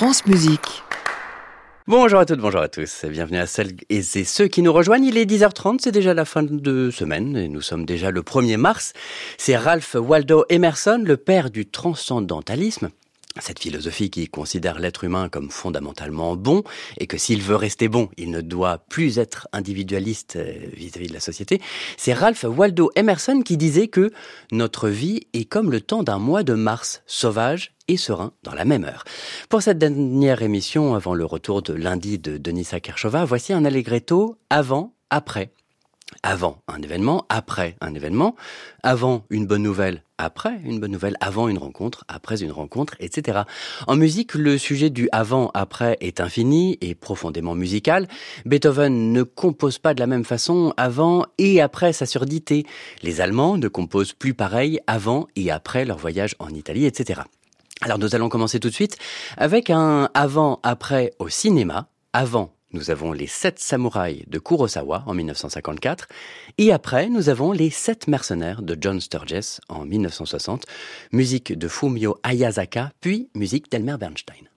France. Bonjour à toutes, bonjour à tous. Bienvenue à celles et ceux qui nous rejoignent. Il est 10h30, c'est déjà la fin de semaine et nous sommes déjà le 1er mars. C'est Ralph Waldo Emerson, le père du transcendantalisme. Cette philosophie qui considère l'être humain comme fondamentalement bon et que s'il veut rester bon, il ne doit plus être individualiste euh, vis-à-vis de la société, c'est Ralph Waldo Emerson qui disait que notre vie est comme le temps d'un mois de mars, sauvage et serein dans la même heure. Pour cette dernière émission, avant le retour de lundi de Denisa Kershova, voici un allegretto avant, après avant un événement, après un événement, avant une bonne nouvelle, après une bonne nouvelle, avant une rencontre, après une rencontre, etc. En musique, le sujet du avant-après est infini et profondément musical. Beethoven ne compose pas de la même façon avant et après sa surdité. Les Allemands ne composent plus pareil avant et après leur voyage en Italie, etc. Alors nous allons commencer tout de suite avec un avant-après au cinéma, avant nous avons les sept samouraïs de Kurosawa en 1954, et après, nous avons les sept mercenaires de John Sturges en 1960, musique de Fumio Ayazaka, puis musique d'Elmer Bernstein.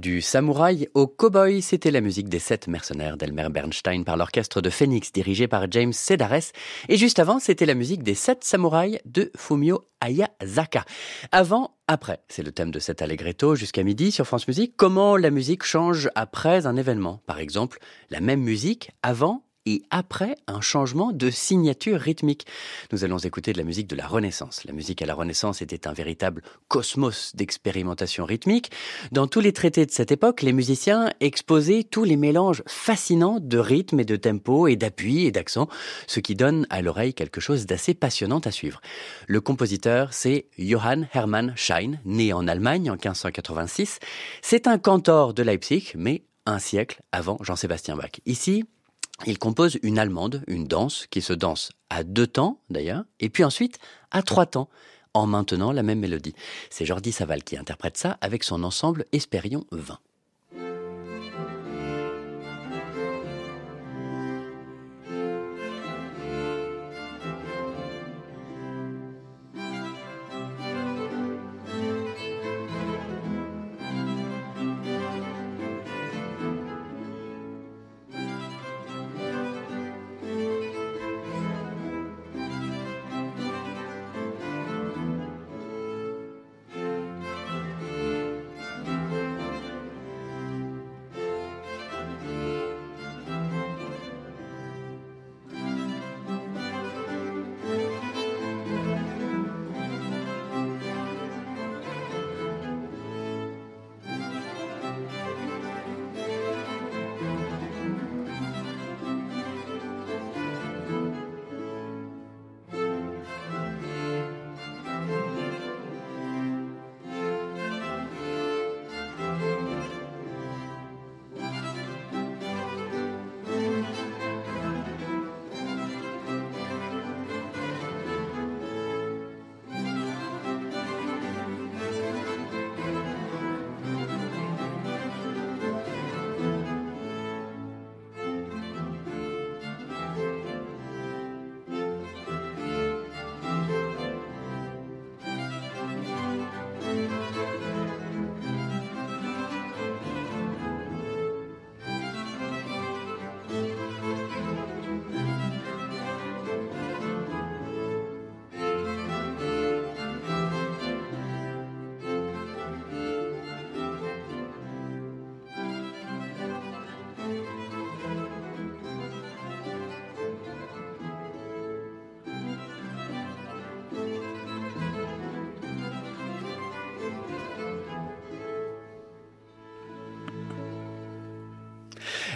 Du samouraï au cowboy, c'était la musique des sept mercenaires d'Elmer Bernstein par l'orchestre de Phoenix dirigé par James Sedares. Et juste avant, c'était la musique des sept samouraïs de Fumio Ayazaka. Avant, après, c'est le thème de cet allegretto jusqu'à midi sur France Musique. Comment la musique change après un événement? Par exemple, la même musique avant et après un changement de signature rythmique. Nous allons écouter de la musique de la Renaissance. La musique à la Renaissance était un véritable cosmos d'expérimentation rythmique. Dans tous les traités de cette époque, les musiciens exposaient tous les mélanges fascinants de rythme et de tempo et d'appui et d'accent, ce qui donne à l'oreille quelque chose d'assez passionnant à suivre. Le compositeur, c'est Johann Hermann Schein, né en Allemagne en 1586. C'est un cantor de Leipzig, mais un siècle avant Jean-Sébastien Bach. Ici, il compose une allemande, une danse, qui se danse à deux temps d'ailleurs, et puis ensuite à trois temps, en maintenant la même mélodie. C'est Jordi Saval qui interprète ça avec son ensemble Espérion 20.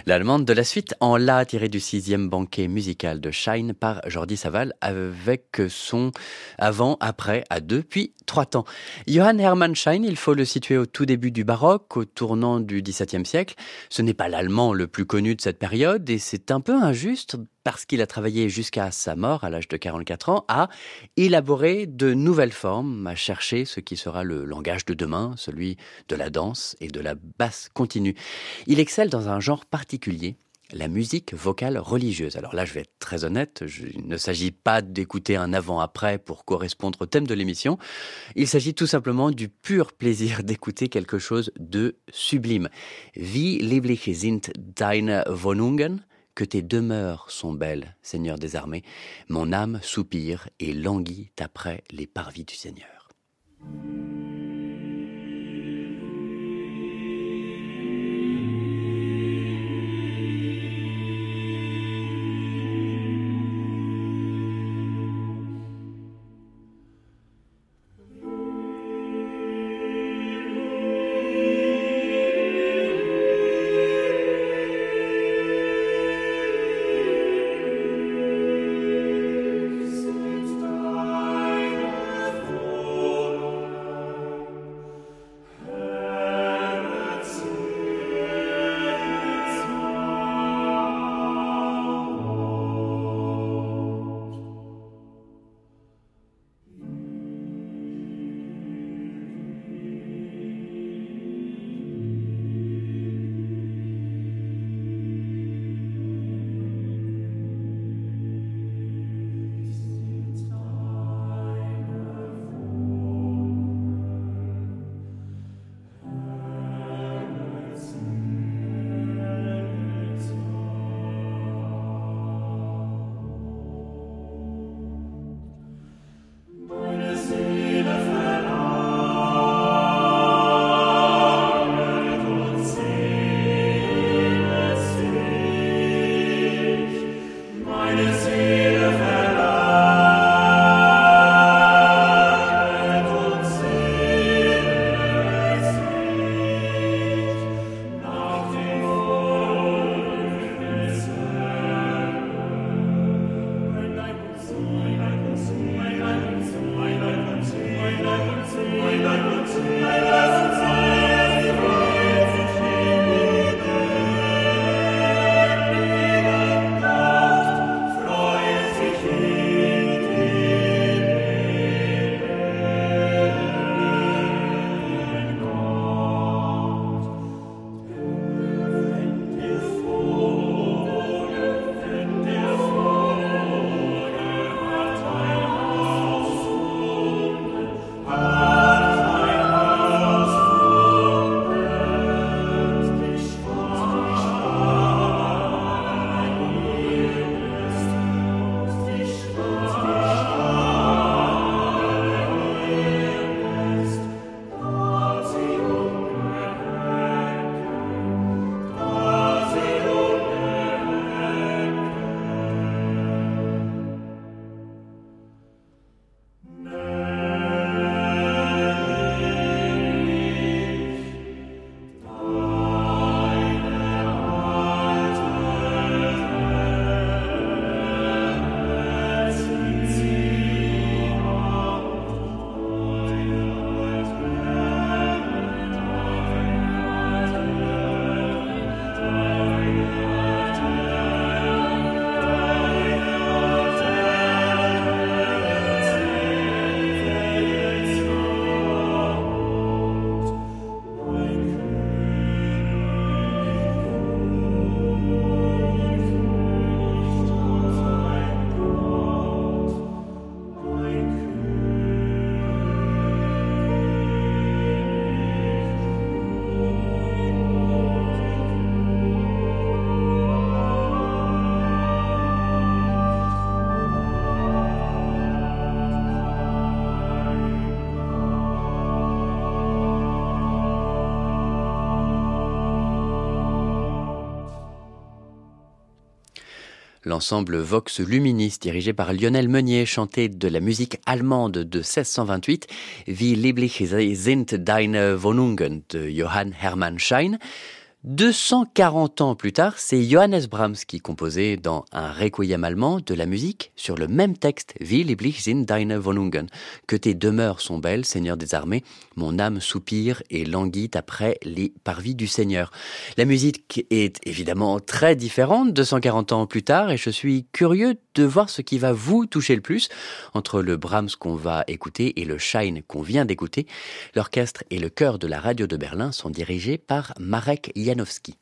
L'allemande de la suite en La tirée du sixième banquet musical de Shine par Jordi Saval avec son avant, après, à deux, puis trois temps. Johann Hermann Schein, il faut le situer au tout début du baroque, au tournant du XVIIe siècle. Ce n'est pas l'allemand le plus connu de cette période et c'est un peu injuste parce qu'il a travaillé jusqu'à sa mort à l'âge de 44 ans, à élaborer de nouvelles formes, à chercher ce qui sera le langage de demain, celui de la danse et de la basse continue. Il excelle dans un genre particulier, la musique vocale religieuse. Alors là, je vais être très honnête, il ne s'agit pas d'écouter un avant-après pour correspondre au thème de l'émission, il s'agit tout simplement du pur plaisir d'écouter quelque chose de sublime. Wie lieblich sind deine Wohnungen? Que tes demeures sont belles, Seigneur des armées, mon âme soupire et languit après les parvis du Seigneur. L'ensemble Vox Luminis, dirigé par Lionel Meunier, chantait de la musique allemande de 1628, Wie lieblich sind deine Wohnungen de Johann Hermann Schein. 240 ans plus tard, c'est Johannes Brahms qui composait dans un requiem allemand de la musique sur le même texte, Wie lieblich sind deine Wohnungen, que tes demeures sont belles, Seigneur des armées, mon âme soupire et languit après les parvis du Seigneur. La musique est évidemment très différente 240 ans plus tard et je suis curieux de voir ce qui va vous toucher le plus entre le Brahms qu'on va écouter et le Shine qu'on vient d'écouter. L'orchestre et le chœur de la radio de Berlin sont dirigés par Marek Janowski.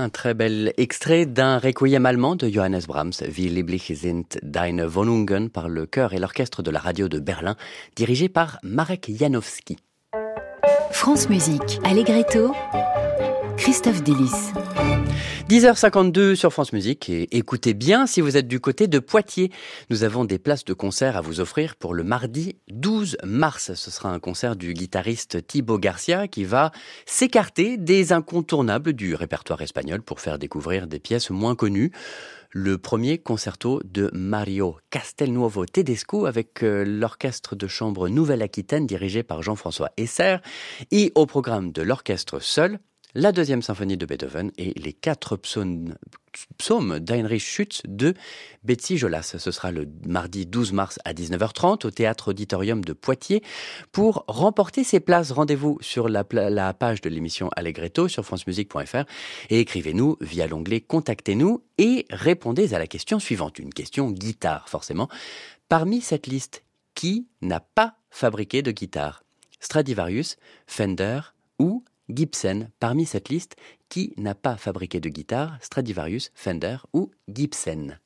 Un très bel extrait d'un requiem allemand de Johannes Brahms, Wie lieblich sind deine Wohnungen, par le chœur et l'orchestre de la radio de Berlin, dirigé par Marek Janowski. France Musique, Allegretto, Christophe Delis. 10h52 sur France Musique et écoutez bien si vous êtes du côté de Poitiers. Nous avons des places de concert à vous offrir pour le mardi 12 mars. Ce sera un concert du guitariste Thibaut Garcia qui va s'écarter des incontournables du répertoire espagnol pour faire découvrir des pièces moins connues le premier concerto de Mario Castelnuovo Tedesco avec euh, l'orchestre de chambre Nouvelle-Aquitaine dirigé par Jean-François Esser. Et au programme de l'orchestre seul la deuxième symphonie de Beethoven et les quatre psaumes, d'Heinrich Schütz de Betsy Jolas. Ce sera le mardi 12 mars à 19h30 au Théâtre Auditorium de Poitiers. Pour remporter ces places, rendez-vous sur la, page de l'émission Allegretto sur francemusique.fr et écrivez-nous via l'onglet Contactez-nous et répondez à la question suivante. Une question guitare, forcément. Parmi cette liste, qui n'a pas fabriqué de guitare? Stradivarius, Fender ou Gibson parmi cette liste qui n'a pas fabriqué de guitare? Stradivarius, Fender ou Gibson?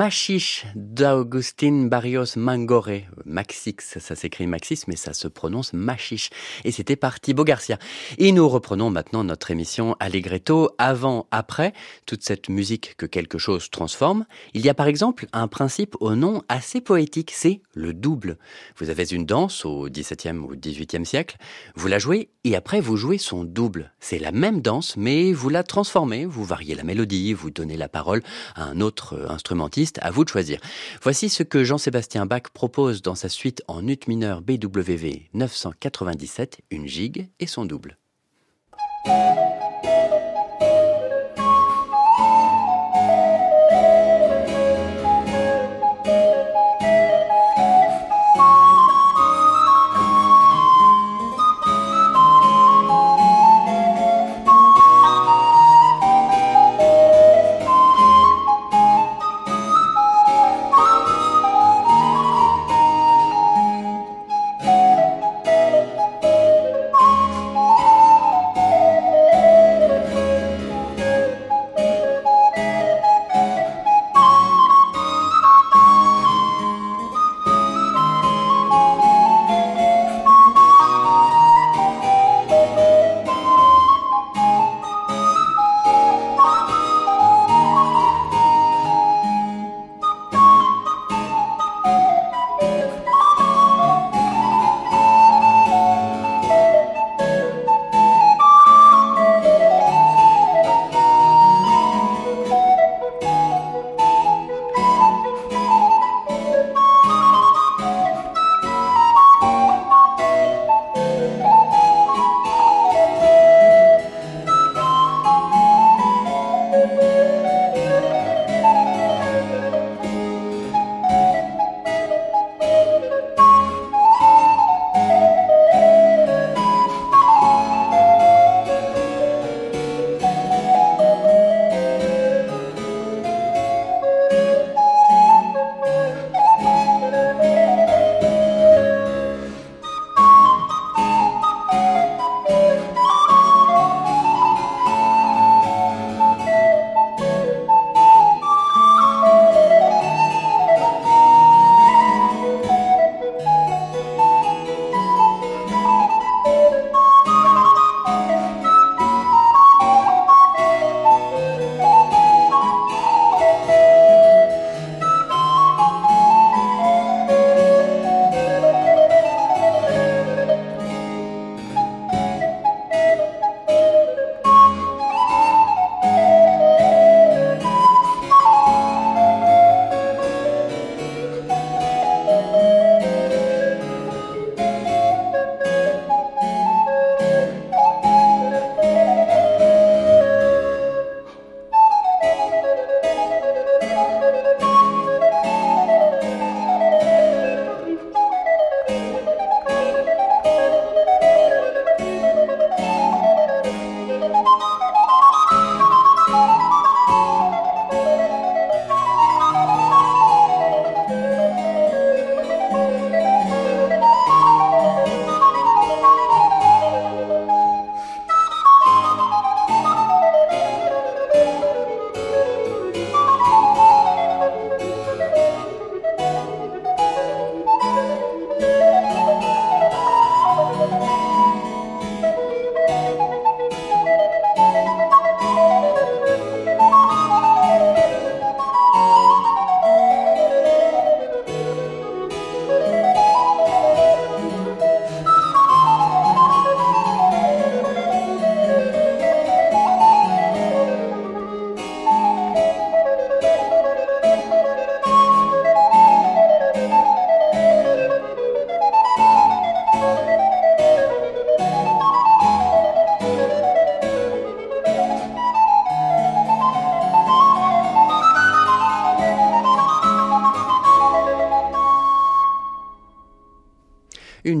Machiche d'Augustin Barrios Mangoré. Maxix, ça s'écrit Maxis, mais ça se prononce Machiche. Et c'était par Thibaut Garcia. Et nous reprenons maintenant notre émission Allegretto. Avant, après, toute cette musique que quelque chose transforme. Il y a par exemple un principe au nom assez poétique, c'est le double. Vous avez une danse au XVIIe ou XVIIIe siècle, vous la jouez et après vous jouez son double. C'est la même danse, mais vous la transformez, vous variez la mélodie, vous donnez la parole à un autre instrumentiste à vous de choisir. Voici ce que Jean-Sébastien Bach propose dans sa suite en ut mineur BWV 997, une gigue et son double.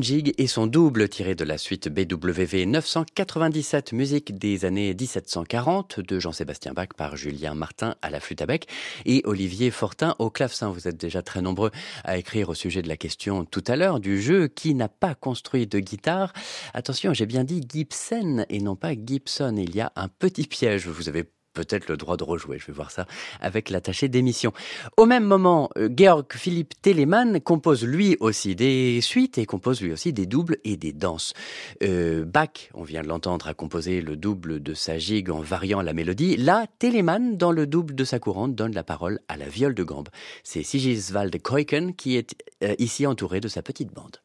Gigue et son double tiré de la suite BWV 997, musique des années 1740 de Jean-Sébastien Bach par Julien Martin à la flûte à bec et Olivier Fortin au clavecin. Vous êtes déjà très nombreux à écrire au sujet de la question tout à l'heure du jeu qui n'a pas construit de guitare. Attention, j'ai bien dit Gibson et non pas Gibson. Il y a un petit piège. Vous avez peut-être le droit de rejouer. Je vais voir ça avec l'attaché d'émission. Au même moment, euh, Georg Philipp Telemann compose lui aussi des suites et compose lui aussi des doubles et des danses. Euh, Bach, on vient de l'entendre, a composé le double de sa gigue en variant la mélodie. Là, Telemann, dans le double de sa courante, donne la parole à la viole de gambe. C'est Sigiswald Keuken qui est euh, ici entouré de sa petite bande.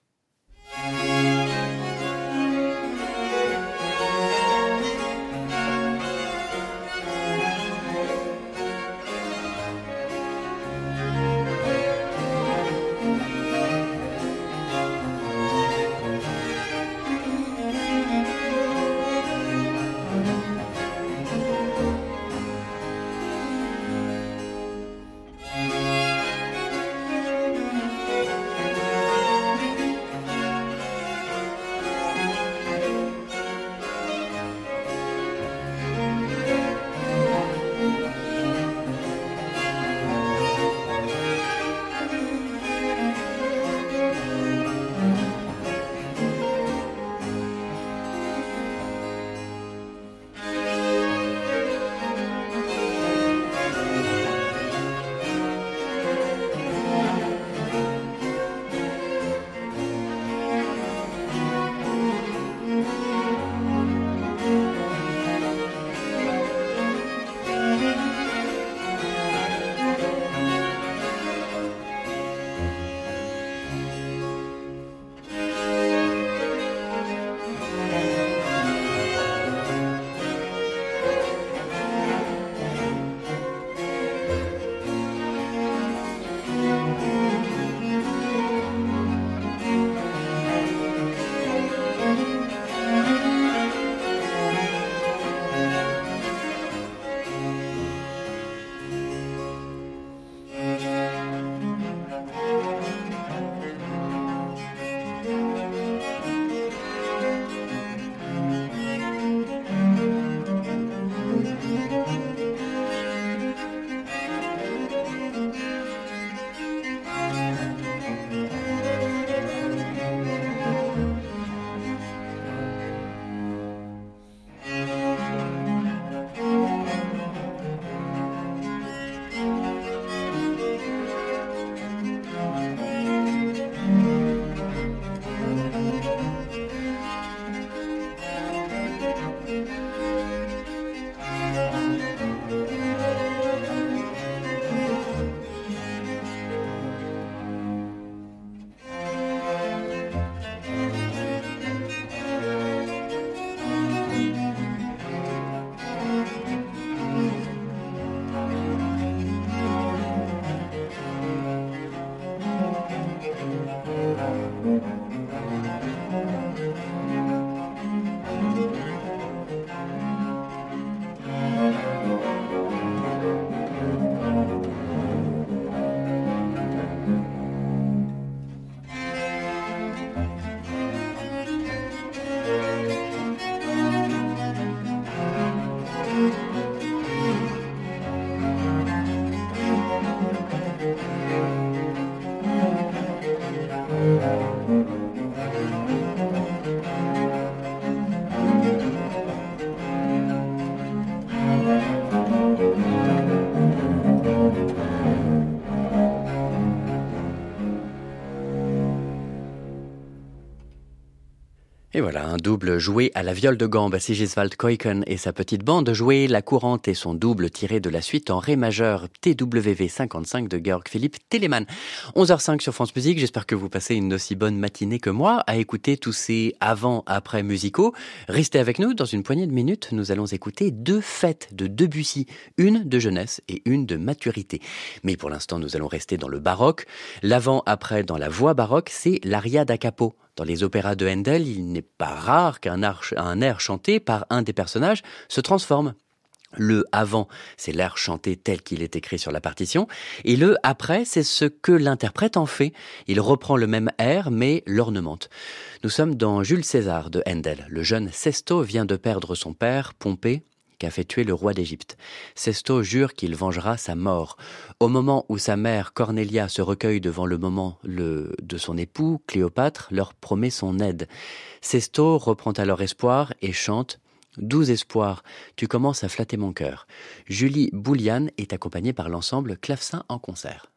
Et voilà, un double joué à la viole de gambe, Sigiswald Keuken et sa petite bande joué la courante et son double tiré de la suite en ré majeur TWV 55 de Georg Philipp Telemann. 11h05 sur France Musique, j'espère que vous passez une aussi bonne matinée que moi à écouter tous ces avant-après musicaux. Restez avec nous, dans une poignée de minutes, nous allons écouter deux fêtes de Debussy, une de jeunesse et une de maturité. Mais pour l'instant, nous allons rester dans le baroque. L'avant-après dans la voix baroque, c'est l'aria da capo dans les opéras de Handel, il n'est pas rare qu'un air chanté par un des personnages se transforme. Le avant, c'est l'air chanté tel qu'il est écrit sur la partition, et le après, c'est ce que l'interprète en fait. Il reprend le même air, mais l'ornemente. Nous sommes dans Jules César de Handel. Le jeune Sesto vient de perdre son père, Pompée, fait tuer le roi d'Égypte. Sesto jure qu'il vengera sa mort. Au moment où sa mère Cornelia se recueille devant le moment de son époux, Cléopâtre leur promet son aide. Sesto reprend alors espoir et chante Douze espoirs, tu commences à flatter mon cœur. Julie Bouliane est accompagnée par l'ensemble Clavecin en concert.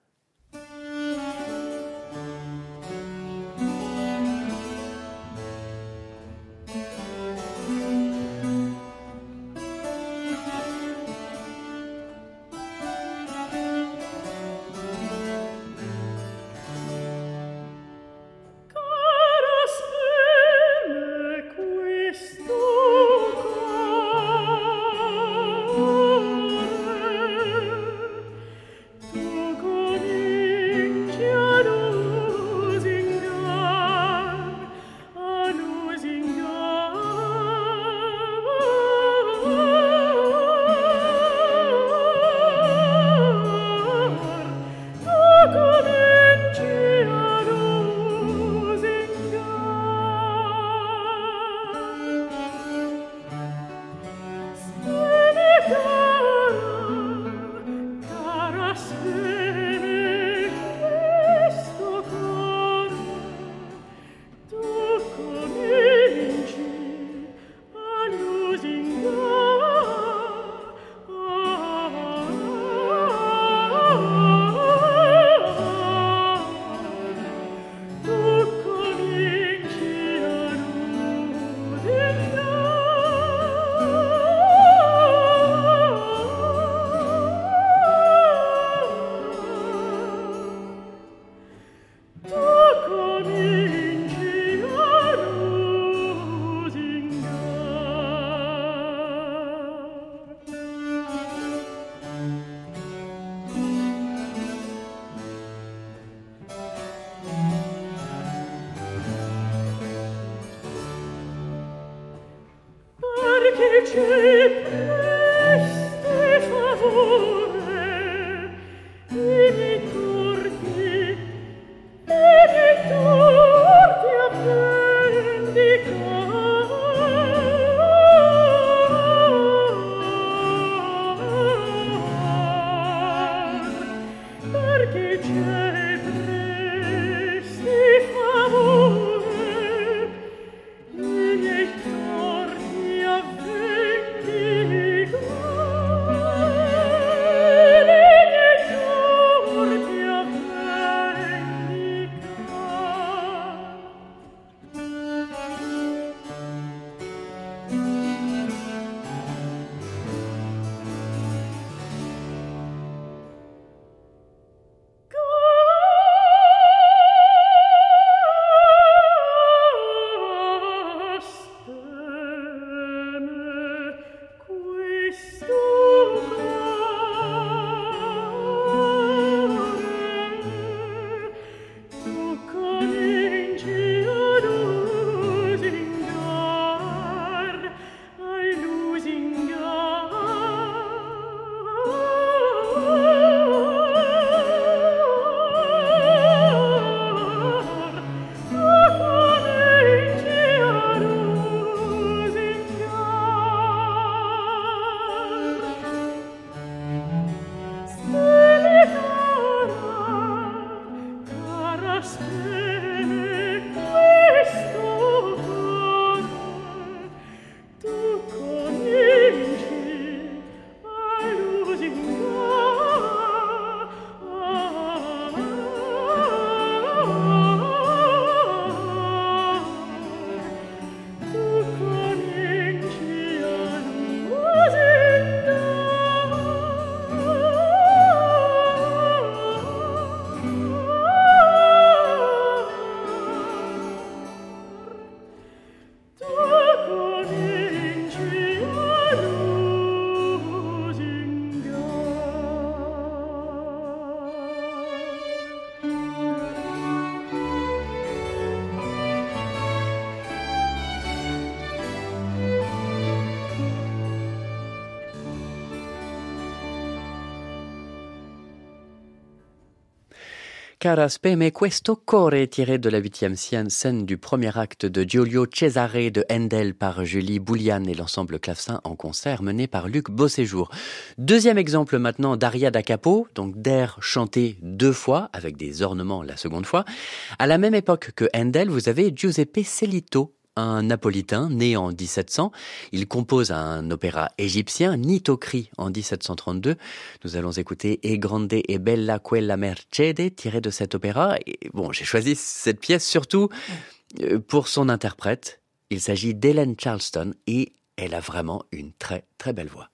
Speme questo core tiré de la huitième scène du premier acte de Giulio Cesare de Handel par Julie Boulian et l'ensemble clavecin en concert mené par Luc Beauséjour. Deuxième exemple maintenant d'Aria da Capo, donc d'air chanté deux fois avec des ornements la seconde fois. À la même époque que Handel, vous avez Giuseppe Celito un napolitain né en 1700. Il compose un opéra égyptien, Nitocri, en 1732. Nous allons écouter E grande e bella quella Mercede, tiré de cet opéra. Et bon, j'ai choisi cette pièce surtout euh, pour son interprète. Il s'agit d'Hélène Charleston et elle a vraiment une très très belle voix.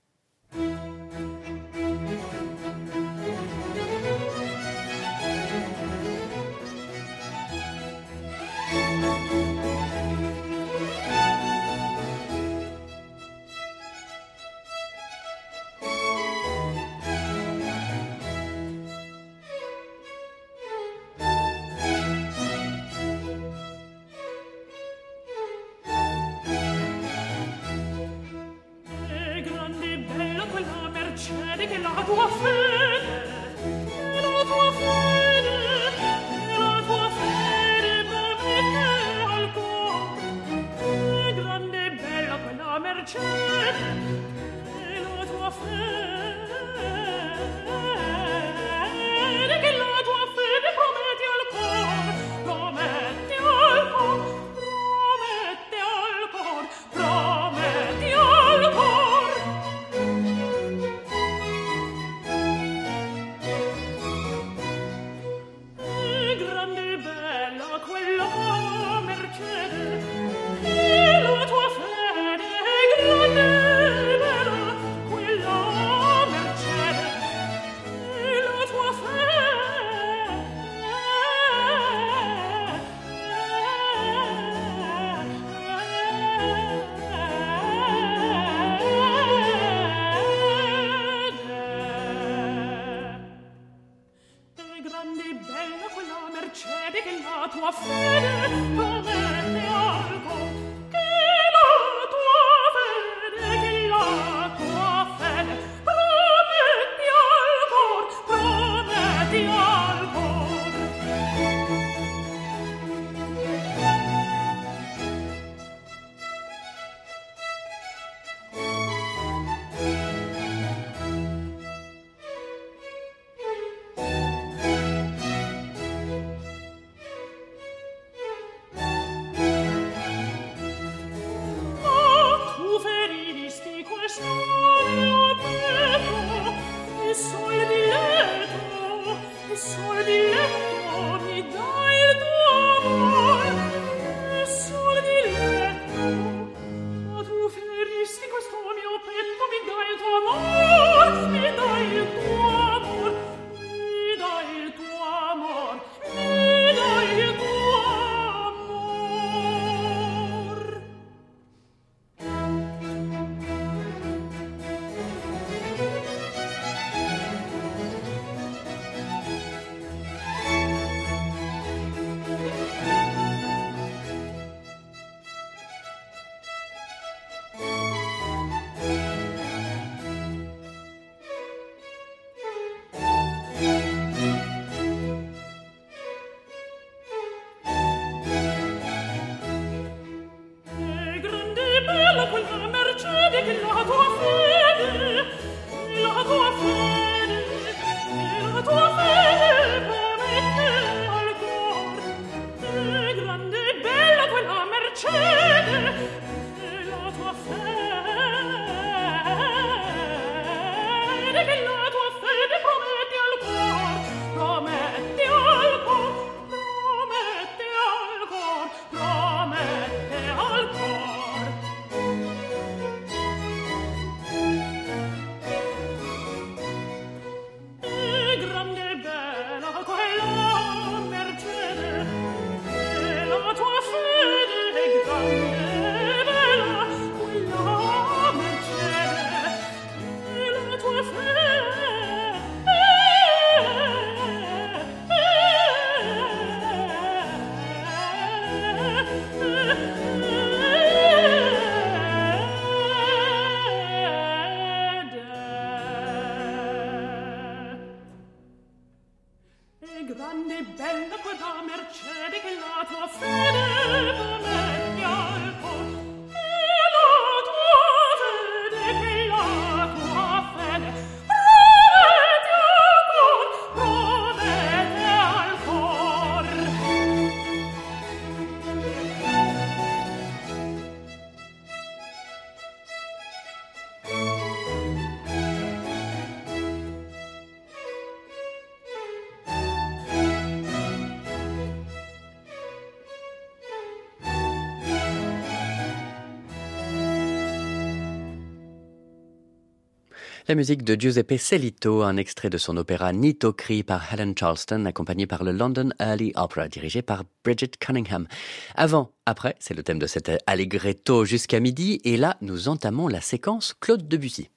La musique de Giuseppe Celito, un extrait de son opéra Nito Cree par Helen Charleston, accompagné par le London Early Opera, dirigé par Bridget Cunningham. Avant, après, c'est le thème de cet allegretto jusqu'à midi, et là, nous entamons la séquence Claude Debussy.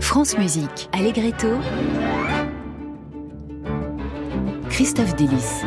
France Musique, Allegretto, Christophe Delis.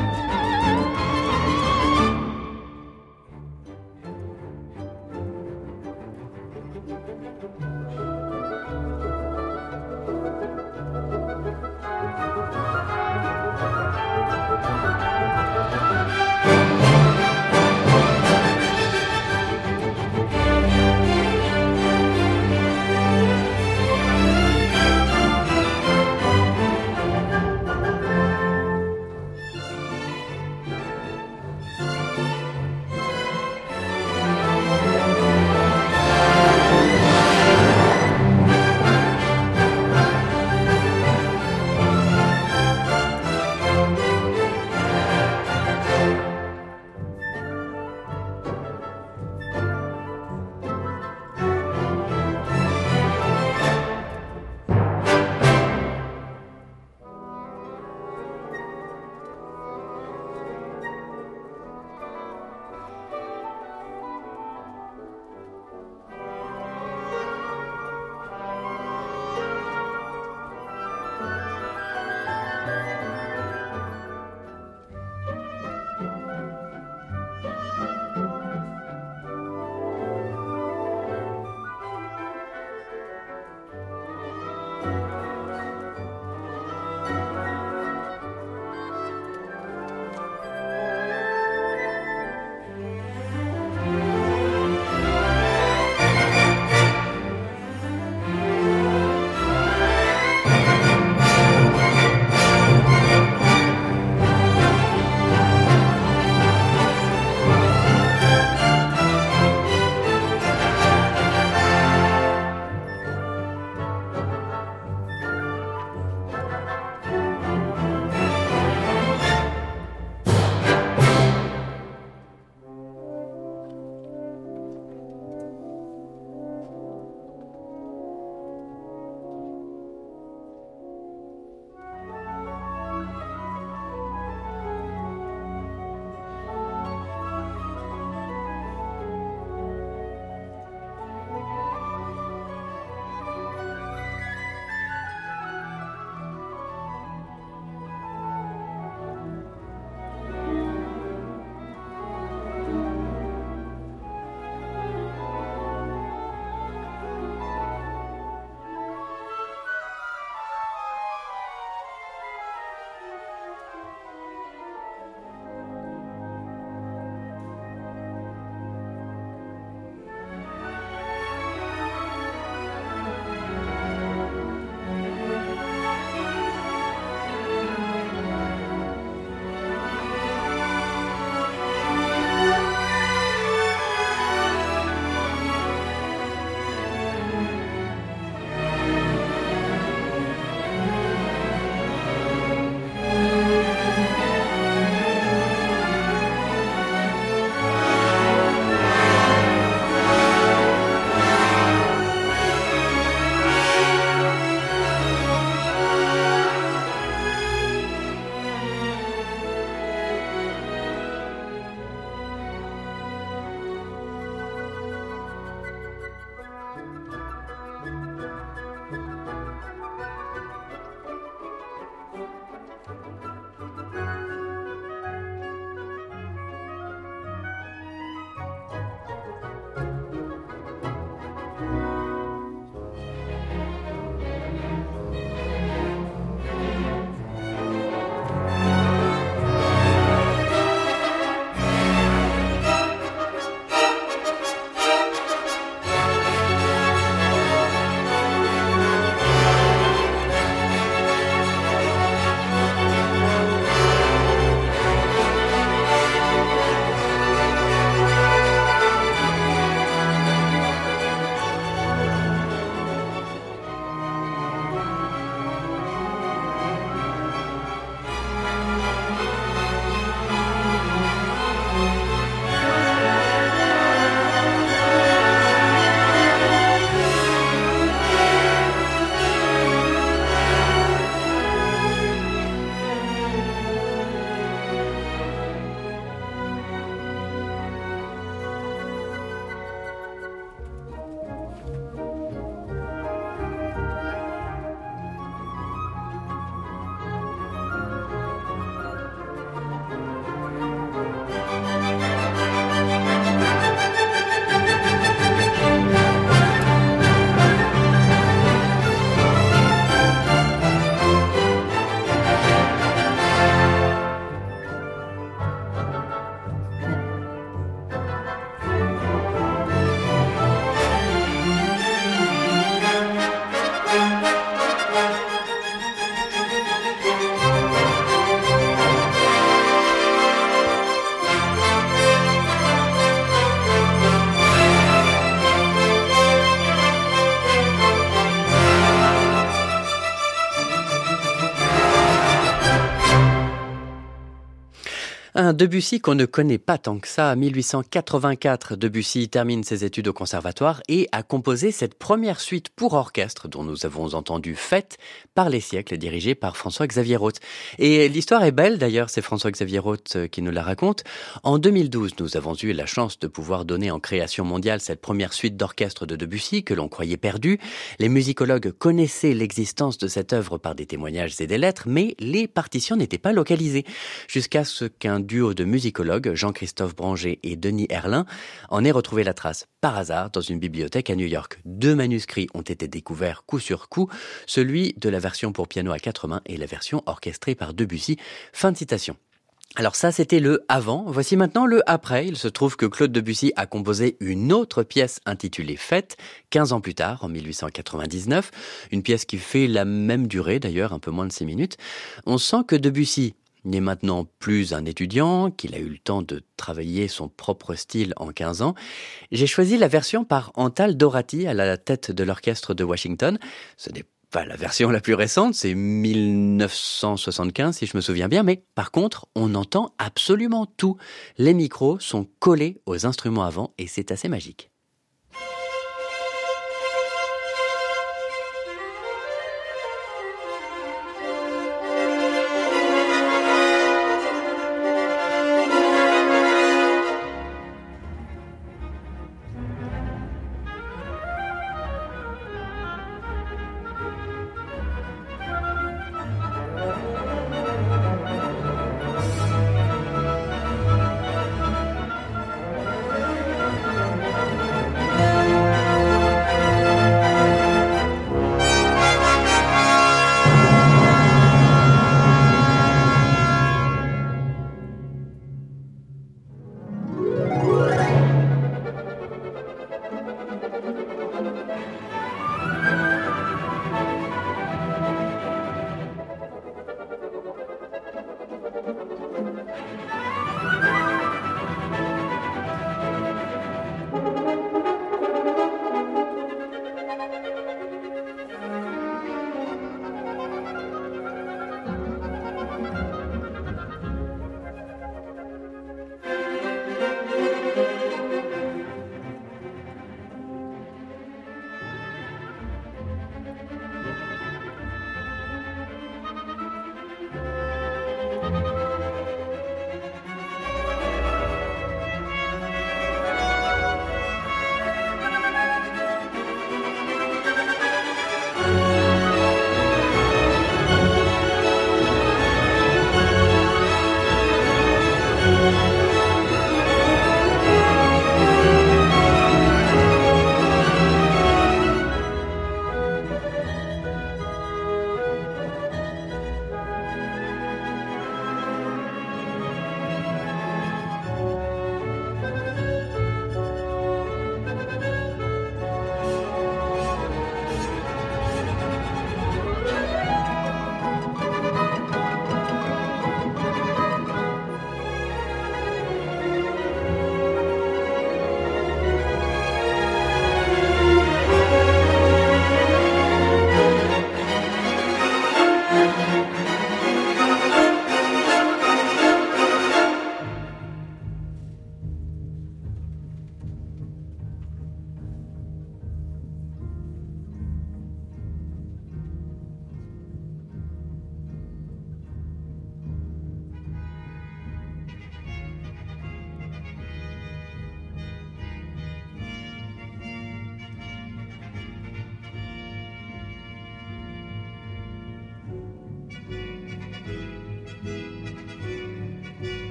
Un Debussy qu'on ne connaît pas tant que ça. 1884, Debussy termine ses études au conservatoire et a composé cette première suite pour orchestre dont nous avons entendu Fête par les siècles dirigée par François-Xavier Roth. Et l'histoire est belle d'ailleurs, c'est François-Xavier Roth euh, qui nous la raconte. En 2012, nous avons eu la chance de pouvoir donner en création mondiale cette première suite d'orchestre de Debussy que l'on croyait perdue. Les musicologues connaissaient l'existence de cette œuvre par des témoignages et des lettres, mais les partitions n'étaient pas localisées. Jusqu'à ce qu'un duo de musicologues, Jean-Christophe Branger et Denis Erlin, en ait retrouvé la trace par hasard dans une bibliothèque à New York. Deux manuscrits ont été découverts coup sur coup, celui de la version pour piano à quatre mains et la version orchestrée par Debussy. Fin de citation. Alors ça, c'était le avant. Voici maintenant le après. Il se trouve que Claude Debussy a composé une autre pièce intitulée Fête, 15 ans plus tard, en 1899. Une pièce qui fait la même durée, d'ailleurs, un peu moins de 6 minutes. On sent que Debussy n'est maintenant plus un étudiant, qu'il a eu le temps de travailler son propre style en 15 ans. J'ai choisi la version par Antal Dorati à la tête de l'orchestre de Washington. Ce n'est pas la version la plus récente, c'est 1975 si je me souviens bien, mais par contre, on entend absolument tout. Les micros sont collés aux instruments avant et c'est assez magique.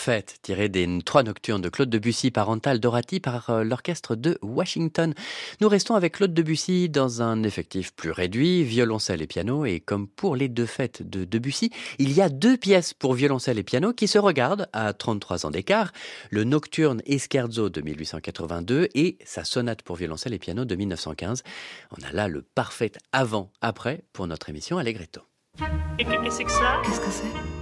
Fête, tirée des trois nocturnes de Claude Debussy par Antal Dorati par euh, l'orchestre de Washington. Nous restons avec Claude Debussy dans un effectif plus réduit, violoncelle et piano, et comme pour les deux fêtes de Debussy, il y a deux pièces pour violoncelle et piano qui se regardent à 33 ans d'écart, le Nocturne Scherzo de 1882 et sa sonate pour violoncelle et piano de 1915. On a là le parfait avant-après pour notre émission Allegretto. Qu'est-ce que c'est?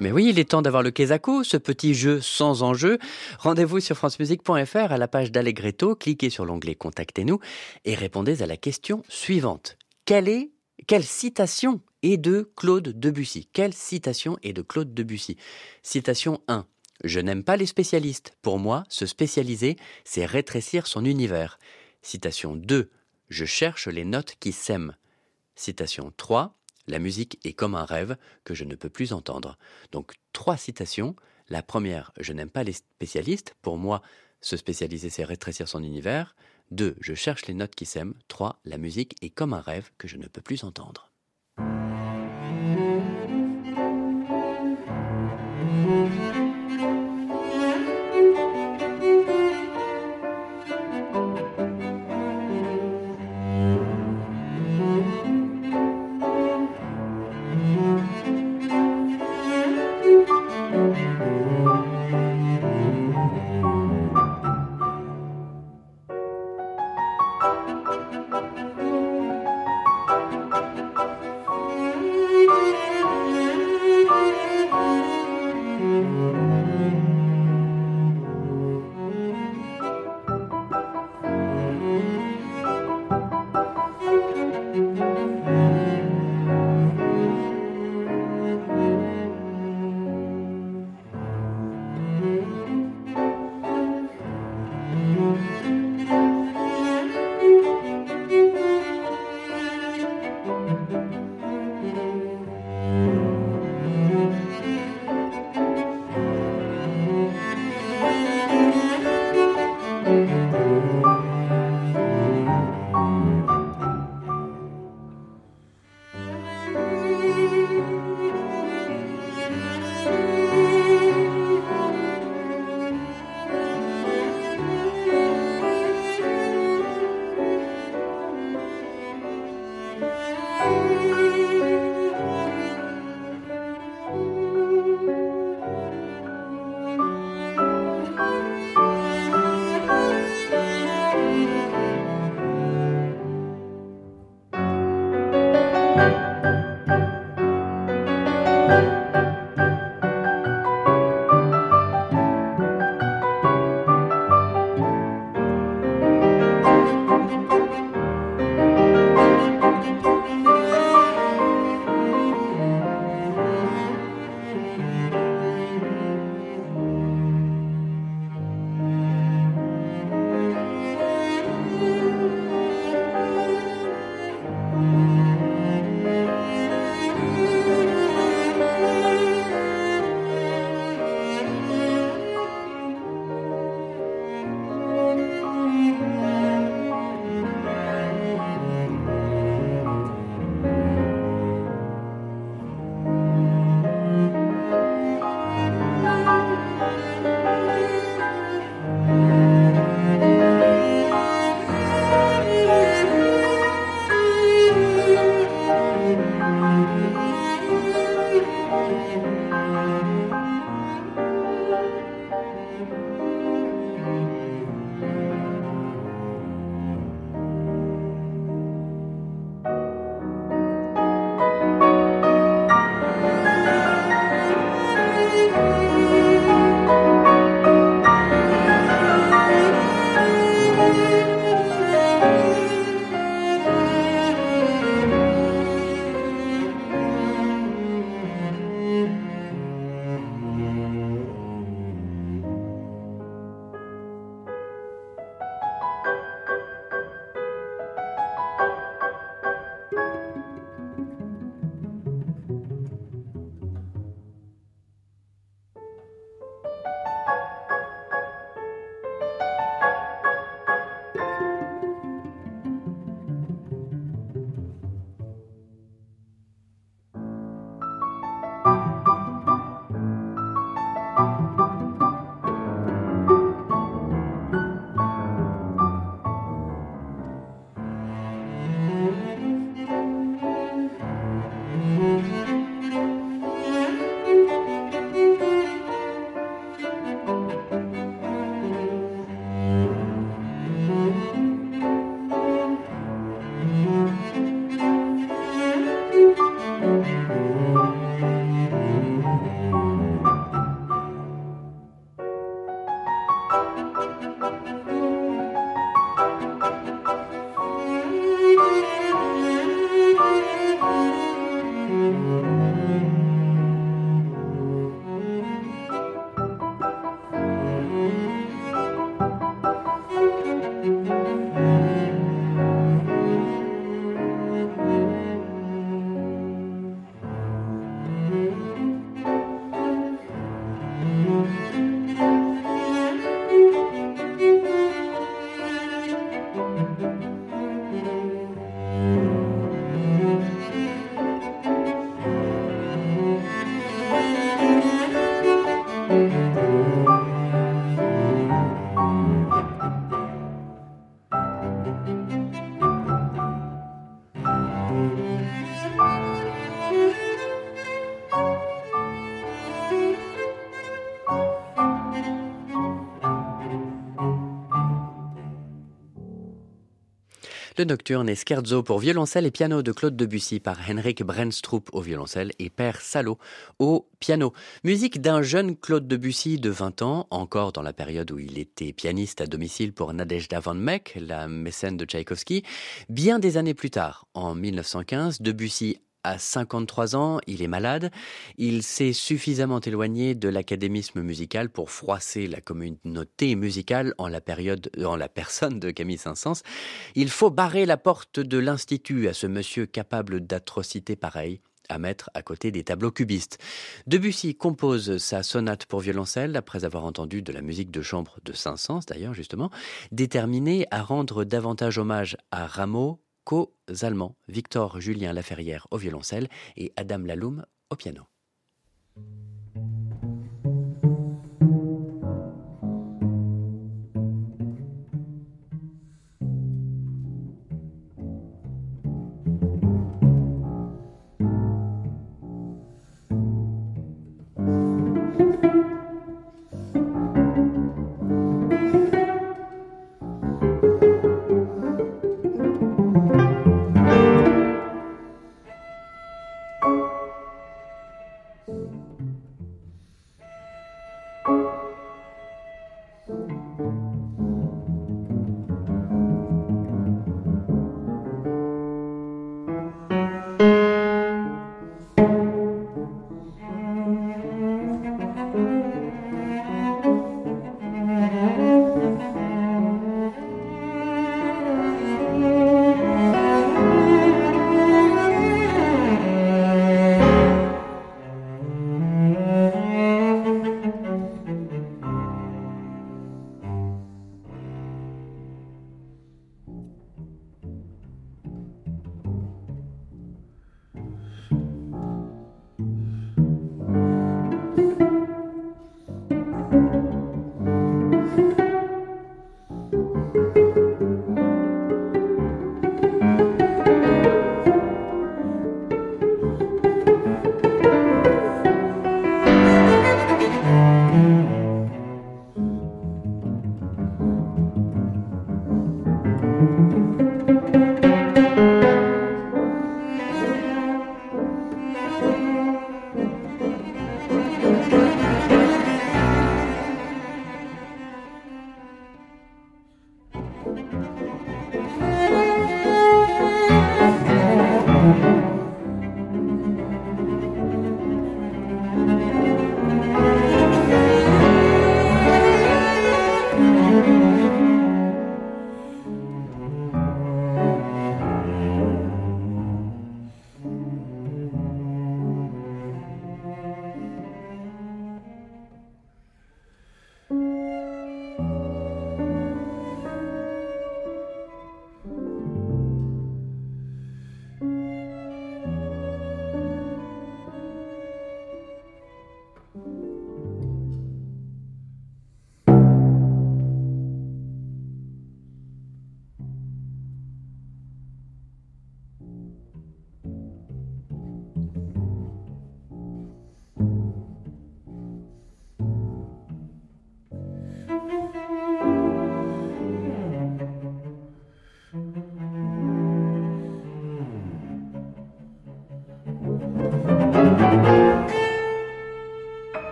Mais oui, il est temps d'avoir le Kezako, ce petit jeu sans enjeu. Rendez-vous sur francemusique.fr à la page d'Allegretto, cliquez sur l'onglet Contactez-nous et répondez à la question suivante. Quelle est, quelle citation est de Claude Debussy? Quelle citation est de Claude Debussy? Citation 1. Je n'aime pas les spécialistes. Pour moi, se spécialiser, c'est rétrécir son univers. Citation 2. Je cherche les notes qui s'aiment. Citation 3. La musique est comme un rêve que je ne peux plus entendre. Donc trois citations. La première, je n'aime pas les spécialistes. Pour moi, se spécialiser, c'est rétrécir son univers. 2. Je cherche les notes qui s'aiment. 3. La musique est comme un rêve que je ne peux plus entendre. Le nocturne est Scherzo pour violoncelle et piano de Claude Debussy par Henrik Brenstrup au violoncelle et Père Salo au piano. Musique d'un jeune Claude Debussy de 20 ans, encore dans la période où il était pianiste à domicile pour Nadezhda von Meck, la mécène de Tchaïkovski. Bien des années plus tard, en 1915, Debussy à 53 ans, il est malade. Il s'est suffisamment éloigné de l'académisme musical pour froisser la communauté musicale en la période, en la personne de Camille Saint-Saëns. Il faut barrer la porte de l'institut à ce monsieur capable d'atrocités pareilles à mettre à côté des tableaux cubistes. Debussy compose sa sonate pour violoncelle après avoir entendu de la musique de chambre de Saint-Saëns d'ailleurs justement, déterminé à rendre davantage hommage à Rameau qu'aux Allemands, Victor Julien Laferrière au violoncelle et Adam Laloum au piano.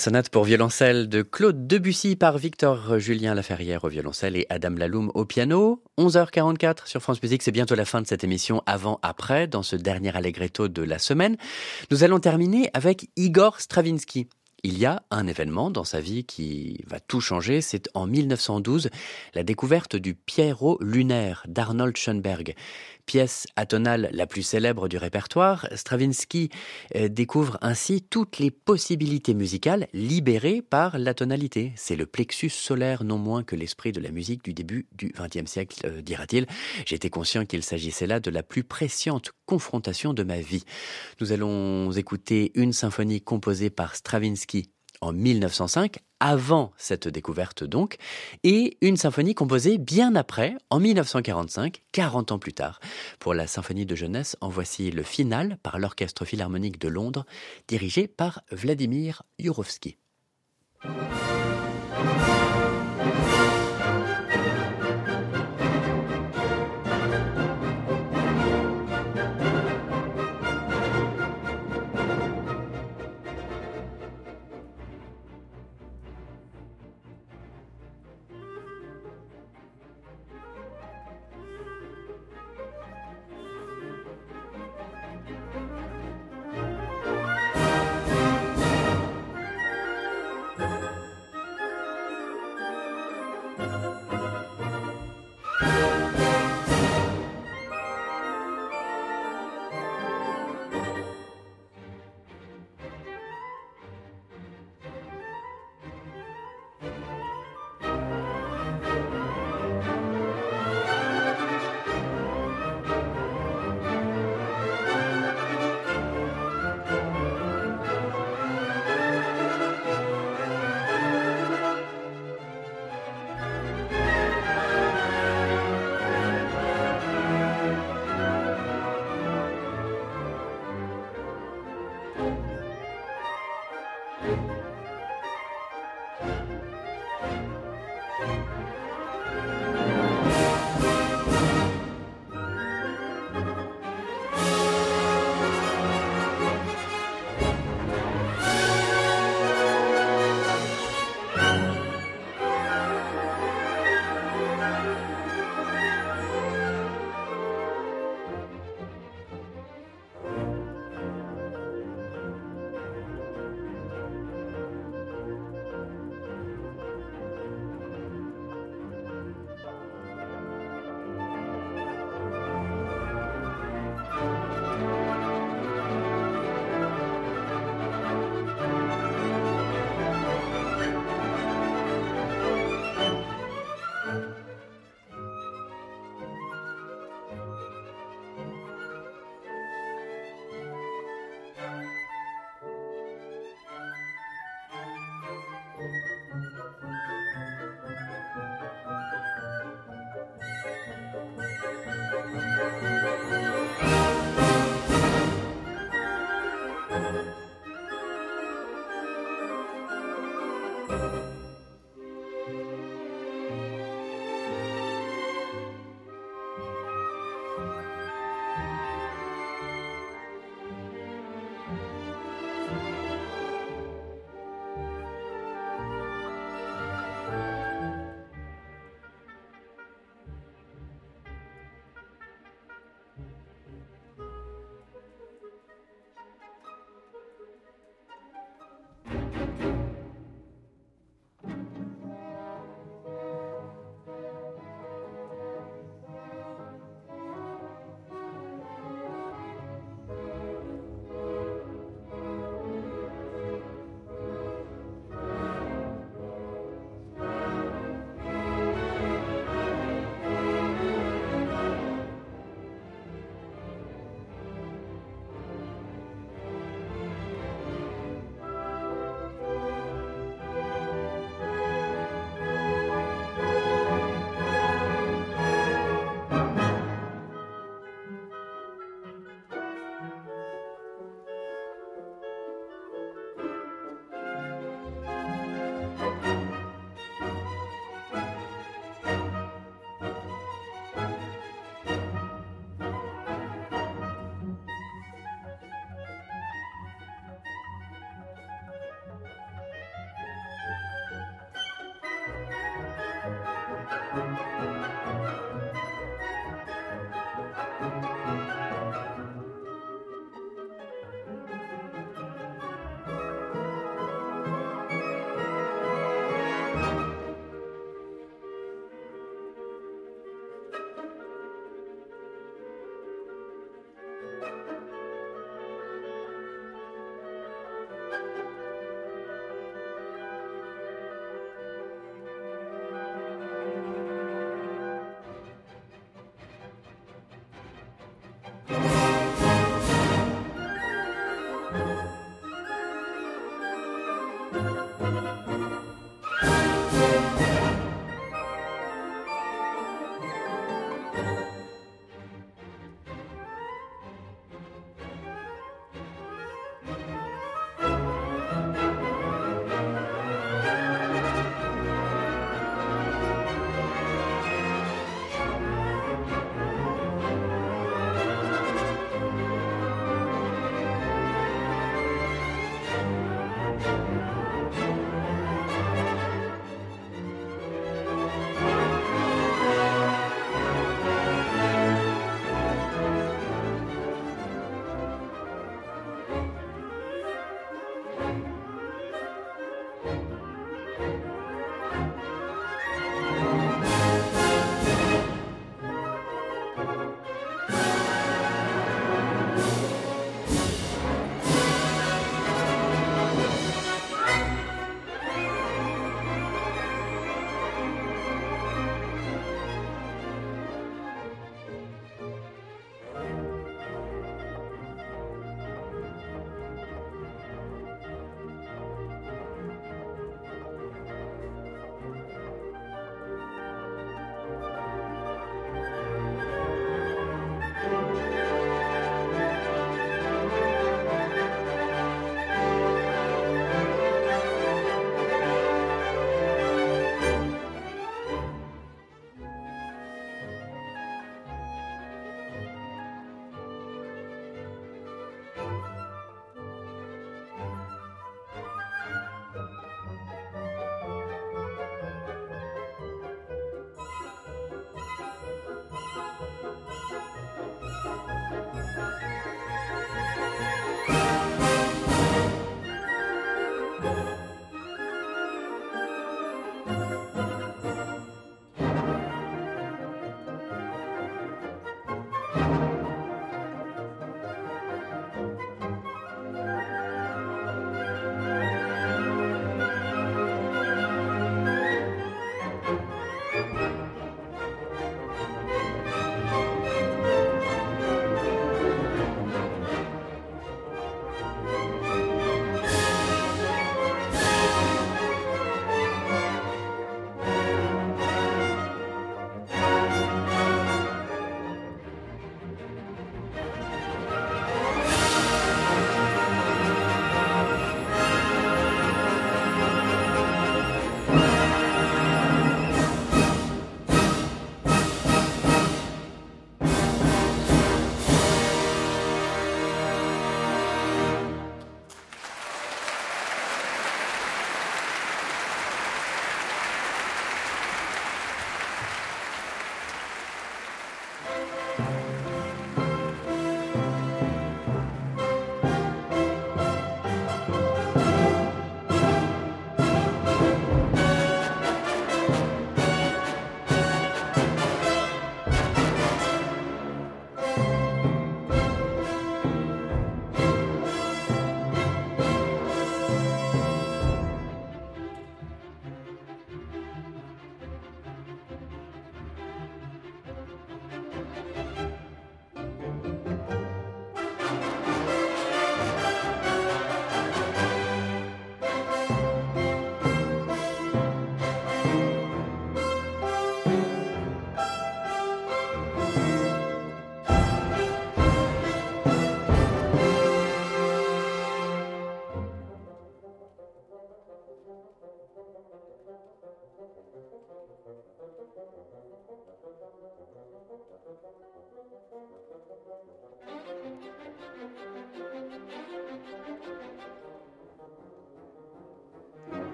Sonate pour violoncelle de Claude Debussy par Victor Julien Laferrière au violoncelle et Adam Laloum au piano. 11h44 sur France Musique, c'est bientôt la fin de cette émission avant-après dans ce dernier allegretto de la semaine. Nous allons terminer avec Igor Stravinsky. Il y a un événement dans sa vie qui va tout changer, c'est en 1912 la découverte du Pierrot lunaire d'Arnold Schoenberg pièce atonale la plus célèbre du répertoire, Stravinsky euh, découvre ainsi toutes les possibilités musicales libérées par la tonalité. C'est le plexus solaire non moins que l'esprit de la musique du début du XXe siècle, euh, dira-t-il. J'étais conscient qu'il s'agissait là de la plus pressante confrontation de ma vie. Nous allons écouter une symphonie composée par Stravinsky en 1905, avant cette découverte donc, et une symphonie composée bien après, en 1945, 40 ans plus tard. Pour la symphonie de jeunesse, en voici le final par l'Orchestre Philharmonique de Londres, dirigé par Vladimir Yurovsky.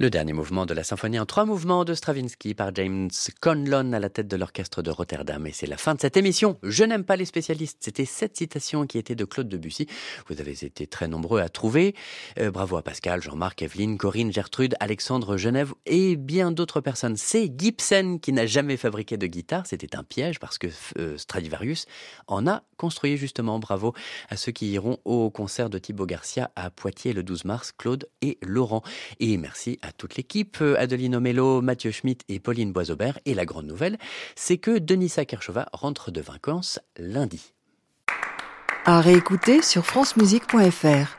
Le dernier mouvement de la symphonie en trois mouvements de Stravinsky par James Conlon à la tête de l'orchestre de Rotterdam. Et c'est la fin de cette émission. Je n'aime pas les spécialistes. C'était cette citation qui était de Claude Debussy. Vous avez été très nombreux à trouver. Euh, bravo à Pascal, Jean-Marc, Evelyne, Corinne, Gertrude, Alexandre, Genève et bien d'autres personnes. C'est Gibson qui n'a jamais fabriqué de guitare. C'était un piège parce que euh, Stradivarius en a construit justement. Bravo à ceux qui iront au concert de Thibaut Garcia à Poitiers le 12 mars, Claude et Laurent. Et merci à toute l'équipe, euh, Adeline Omello, Mathieu Schmitt et Pauline Boisaubert. Et la grande nouvelle, c'est que Denisa Kerchova rentre de vacances lundi. À réécouter sur francemusique.fr.